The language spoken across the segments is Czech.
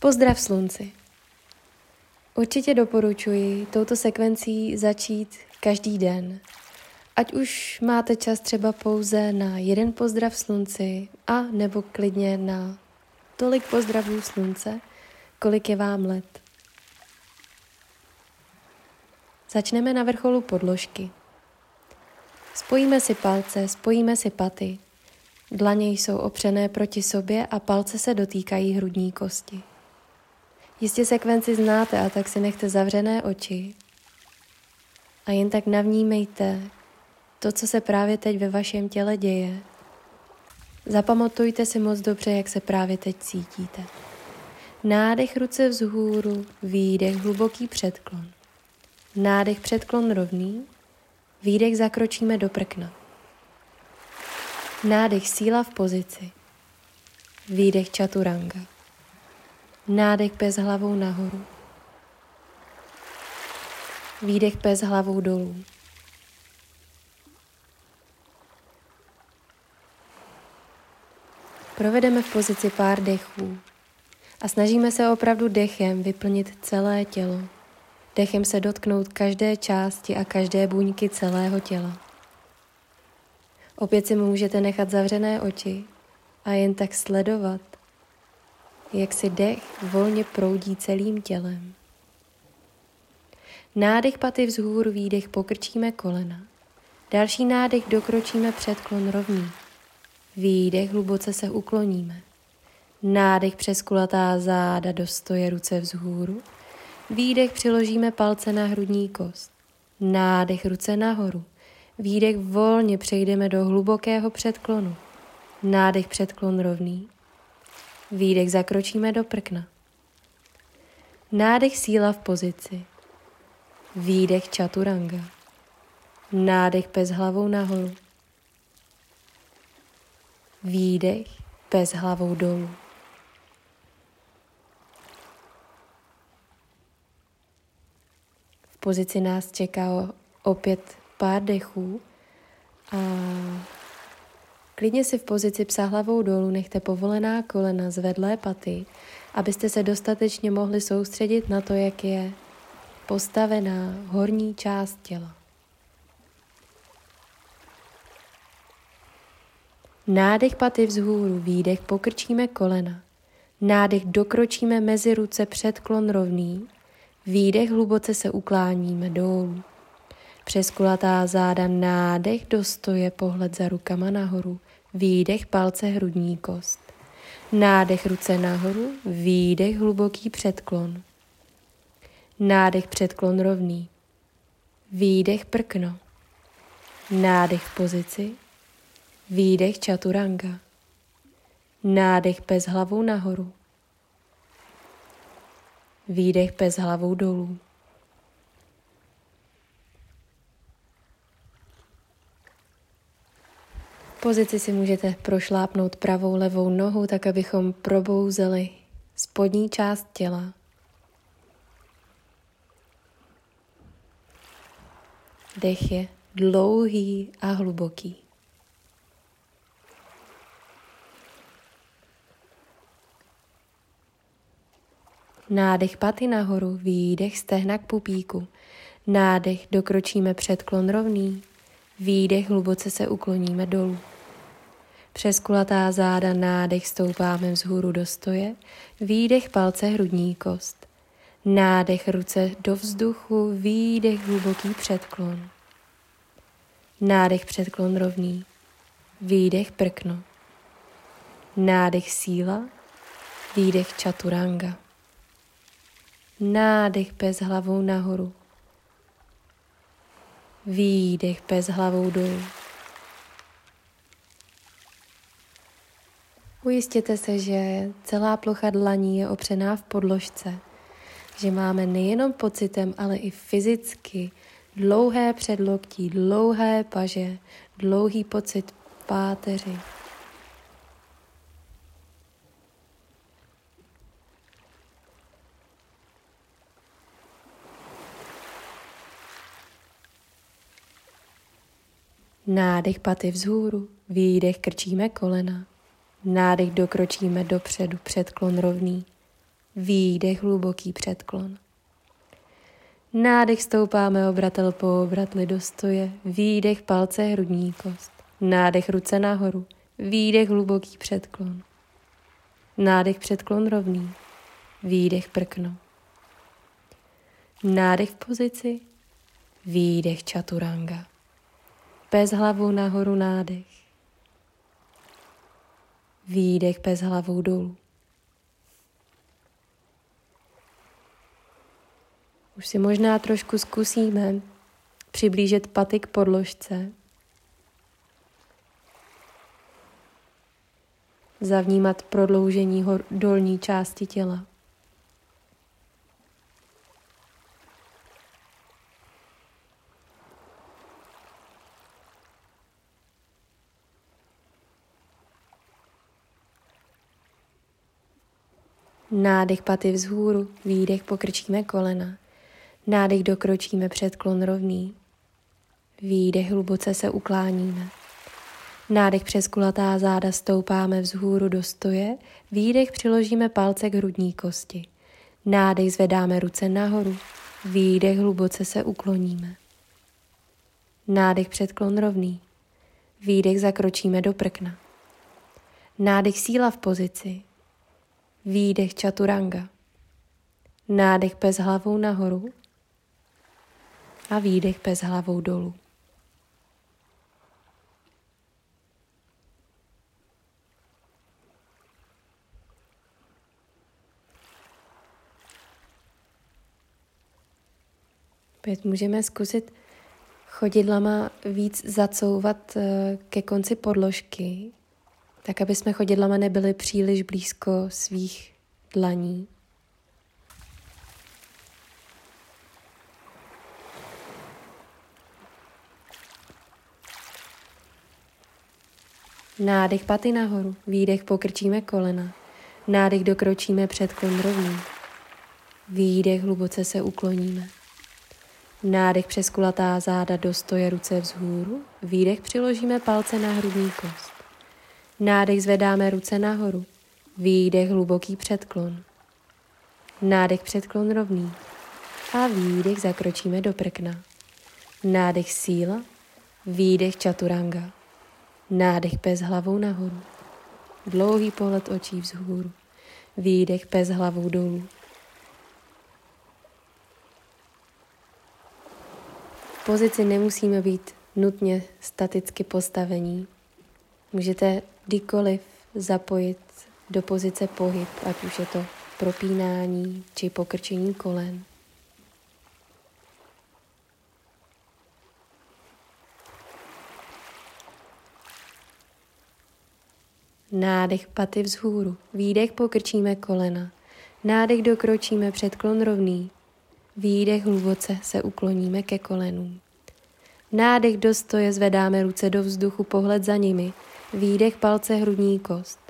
Pozdrav slunci. Určitě doporučuji touto sekvencí začít každý den. Ať už máte čas třeba pouze na jeden pozdrav slunci a nebo klidně na tolik pozdravů slunce, kolik je vám let. Začneme na vrcholu podložky. Spojíme si palce, spojíme si paty. Dlaně jsou opřené proti sobě a palce se dotýkají hrudní kosti. Jistě sekvenci znáte a tak si nechte zavřené oči a jen tak navnímejte to, co se právě teď ve vašem těle děje. Zapamatujte si moc dobře, jak se právě teď cítíte. Nádech ruce vzhůru, výdech hluboký předklon. Nádech předklon rovný, výdech zakročíme do prkna. Nádech síla v pozici, výdech čaturanga. Nádech bez hlavou nahoru. Výdech bez hlavou dolů. Provedeme v pozici pár dechů a snažíme se opravdu dechem vyplnit celé tělo. Dechem se dotknout každé části a každé buňky celého těla. Opět si můžete nechat zavřené oči a jen tak sledovat, jak si dech volně proudí celým tělem. Nádech paty vzhůru, výdech pokrčíme kolena. Další nádech dokročíme předklon rovný. Výdech hluboce se ukloníme. Nádech přes kulatá záda do stoje ruce vzhůru. Výdech přiložíme palce na hrudní kost. Nádech ruce nahoru. Výdech volně přejdeme do hlubokého předklonu. Nádech předklon rovný. Výdech zakročíme do prkna. Nádech síla v pozici. Výdech čaturanga. Nádech bez hlavou nahoru. Výdech bez hlavou dolů. V pozici nás čeká opět pár dechů a Klidně si v pozici psa hlavou dolů nechte povolená kolena zvedlé paty, abyste se dostatečně mohli soustředit na to, jak je postavená horní část těla. Nádech paty vzhůru, výdech pokrčíme kolena. Nádech dokročíme mezi ruce předklon rovný, výdech hluboce se ukláníme dolů. Přes kulatá záda nádech dostoje pohled za rukama nahoru. Výdech palce hrudní kost. Nádech ruce nahoru, výdech hluboký předklon. Nádech předklon rovný. Výdech prkno. Nádech v pozici. Výdech čaturanga. Nádech bez hlavou nahoru. Výdech bez hlavou dolů. Pozici si můžete prošlápnout pravou levou nohu, tak abychom probouzeli spodní část těla. Dech je dlouhý a hluboký. Nádech paty nahoru, výdech stehna k pupíku. Nádech dokročíme předklon rovný, výdech hluboce se ukloníme dolů. Přes kulatá záda nádech stoupáme vzhůru do stoje, výdech palce hrudní kost. Nádech ruce do vzduchu, výdech hluboký předklon. Nádech předklon rovný, výdech prkno. Nádech síla, výdech čaturanga. Nádech bez hlavou nahoru. Výdech bez hlavou dolů. Ujistěte se, že celá plocha dlaní je opřená v podložce, že máme nejenom pocitem, ale i fyzicky dlouhé předloktí, dlouhé paže, dlouhý pocit páteři. Nádech paty vzhůru, výdech krčíme kolena. Nádech dokročíme dopředu, předklon rovný. Výdech, hluboký předklon. Nádech stoupáme obratel po obratli do stoje. Výdech, palce, hrudní kost. Nádech, ruce nahoru. Výdech, hluboký předklon. Nádech, předklon rovný. Výdech, prkno. Nádech v pozici. Výdech, čaturanga. Pes hlavou nahoru nádech. Výdech, pes hlavou dolů. Už si možná trošku zkusíme přiblížit paty k podložce. Zavnímat prodloužení dolní části těla. Nádech paty vzhůru, výdech pokrčíme kolena. Nádech dokročíme před klon rovný. Výdech hluboce se ukláníme. Nádech přes kulatá záda stoupáme vzhůru do stoje, výdech přiložíme palce k hrudní kosti. Nádech zvedáme ruce nahoru, výdech hluboce se ukloníme. Nádech předklon rovný, výdech zakročíme do prkna. Nádech síla v pozici, výdech čaturanga. Nádech pes hlavou nahoru, a výdech bez hlavou dolů. Opět můžeme zkusit chodidlama víc zacouvat eh, ke konci podložky, tak aby jsme chodidlama nebyli příliš blízko svých dlaní. Nádech paty nahoru, výdech pokrčíme kolena, nádech dokročíme před klon rovný. Výdech hluboce se ukloníme. Nádech přes kulatá záda do stoje ruce vzhůru, výdech přiložíme palce na hrudní kost. Nádech zvedáme ruce nahoru, výdech hluboký předklon. Nádech předklon rovný a výdech zakročíme do prkna. Nádech síla, výdech čaturanga. Nádech pes hlavou nahoru. Dlouhý pohled očí vzhůru. Výdech pes hlavou dolů. V pozici nemusíme být nutně staticky postavení. Můžete kdykoliv zapojit do pozice pohyb, ať už je to propínání či pokrčení kolen. Nádech paty vzhůru, výdech pokrčíme kolena, nádech dokročíme před klon rovný, výdech hluboce se ukloníme ke kolenům. Nádech do stoje zvedáme ruce do vzduchu, pohled za nimi, výdech palce hrudní kost.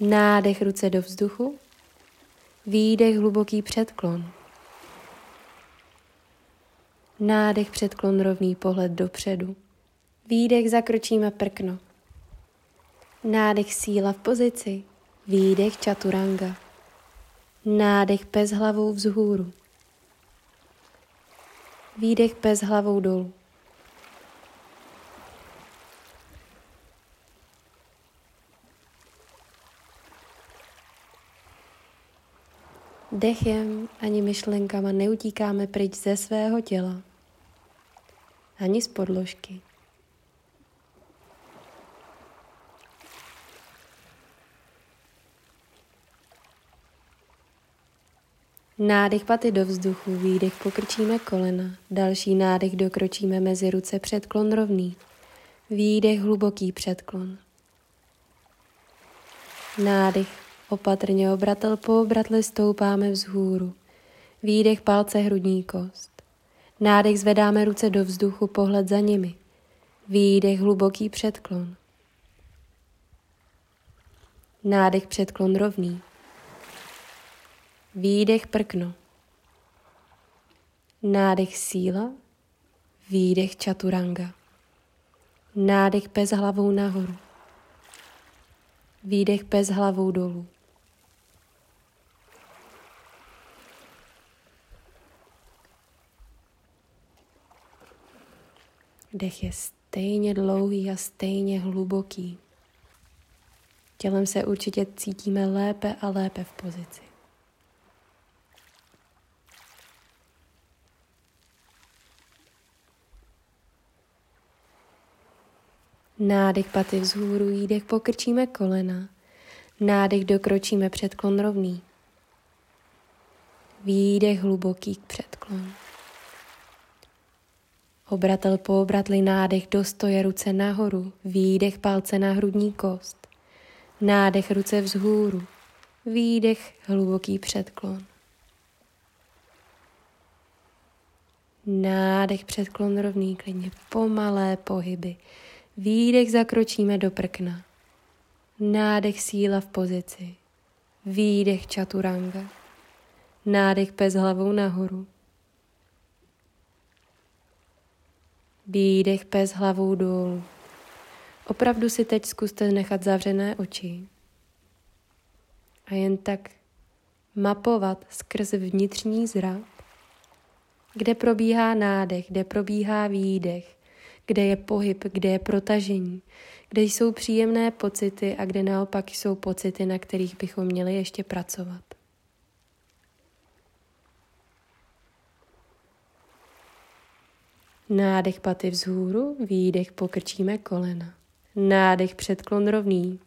Nádech ruce do vzduchu, výdech hluboký předklon. Nádech předklon rovný pohled dopředu. Výdech zakročíme prkno. Nádech síla v pozici, výdech čaturanga. Nádech pes hlavou vzhůru. Výdech pes hlavou dolů. Dechem ani myšlenkama neutíkáme pryč ze svého těla, ani z podložky. Nádech paty do vzduchu, výdech pokrčíme kolena, další nádech dokročíme mezi ruce předklon rovný, výdech hluboký předklon. Nádech opatrně obratel po obratli stoupáme vzhůru, výdech palce hrudní kost. Nádech zvedáme ruce do vzduchu, pohled za nimi, výdech hluboký předklon. Nádech předklon rovný, Výdech prkno. Nádech síla, výdech čaturanga. Nádech pes hlavou nahoru. Výdech pes hlavou dolů. Dech je stejně dlouhý a stejně hluboký. Tělem se určitě cítíme lépe a lépe v pozici. Nádech paty vzhůru, jídech pokrčíme kolena. Nádech dokročíme předklon rovný. Výdech hluboký k předklonu. Obratel po obratli nádech do stoje ruce nahoru, výdech palce na hrudní kost. Nádech ruce vzhůru, výdech hluboký předklon. Nádech předklon rovný, klidně pomalé pohyby. Výdech zakročíme do prkna. Nádech síla v pozici. Výdech čaturanga. Nádech pes hlavou nahoru. Výdech pes hlavou dolů. Opravdu si teď zkuste nechat zavřené oči a jen tak mapovat skrz vnitřní zrak, kde probíhá nádech, kde probíhá výdech, kde je pohyb, kde je protažení, kde jsou příjemné pocity a kde naopak jsou pocity, na kterých bychom měli ještě pracovat. Nádech paty vzhůru, výdech pokrčíme kolena. Nádech předklon rovný.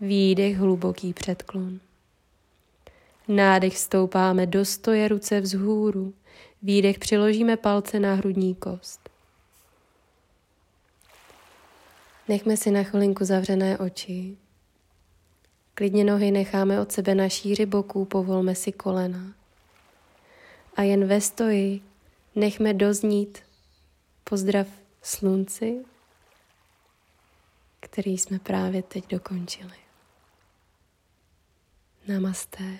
Výdech hluboký předklon. Nádech stoupáme do stoje ruce vzhůru. Výdech přiložíme palce na hrudní kost. Nechme si na chvilinku zavřené oči. Klidně nohy necháme od sebe na šíři boků, povolme si kolena. A jen ve stoji nechme doznít pozdrav slunci, který jsme právě teď dokončili. Namaste.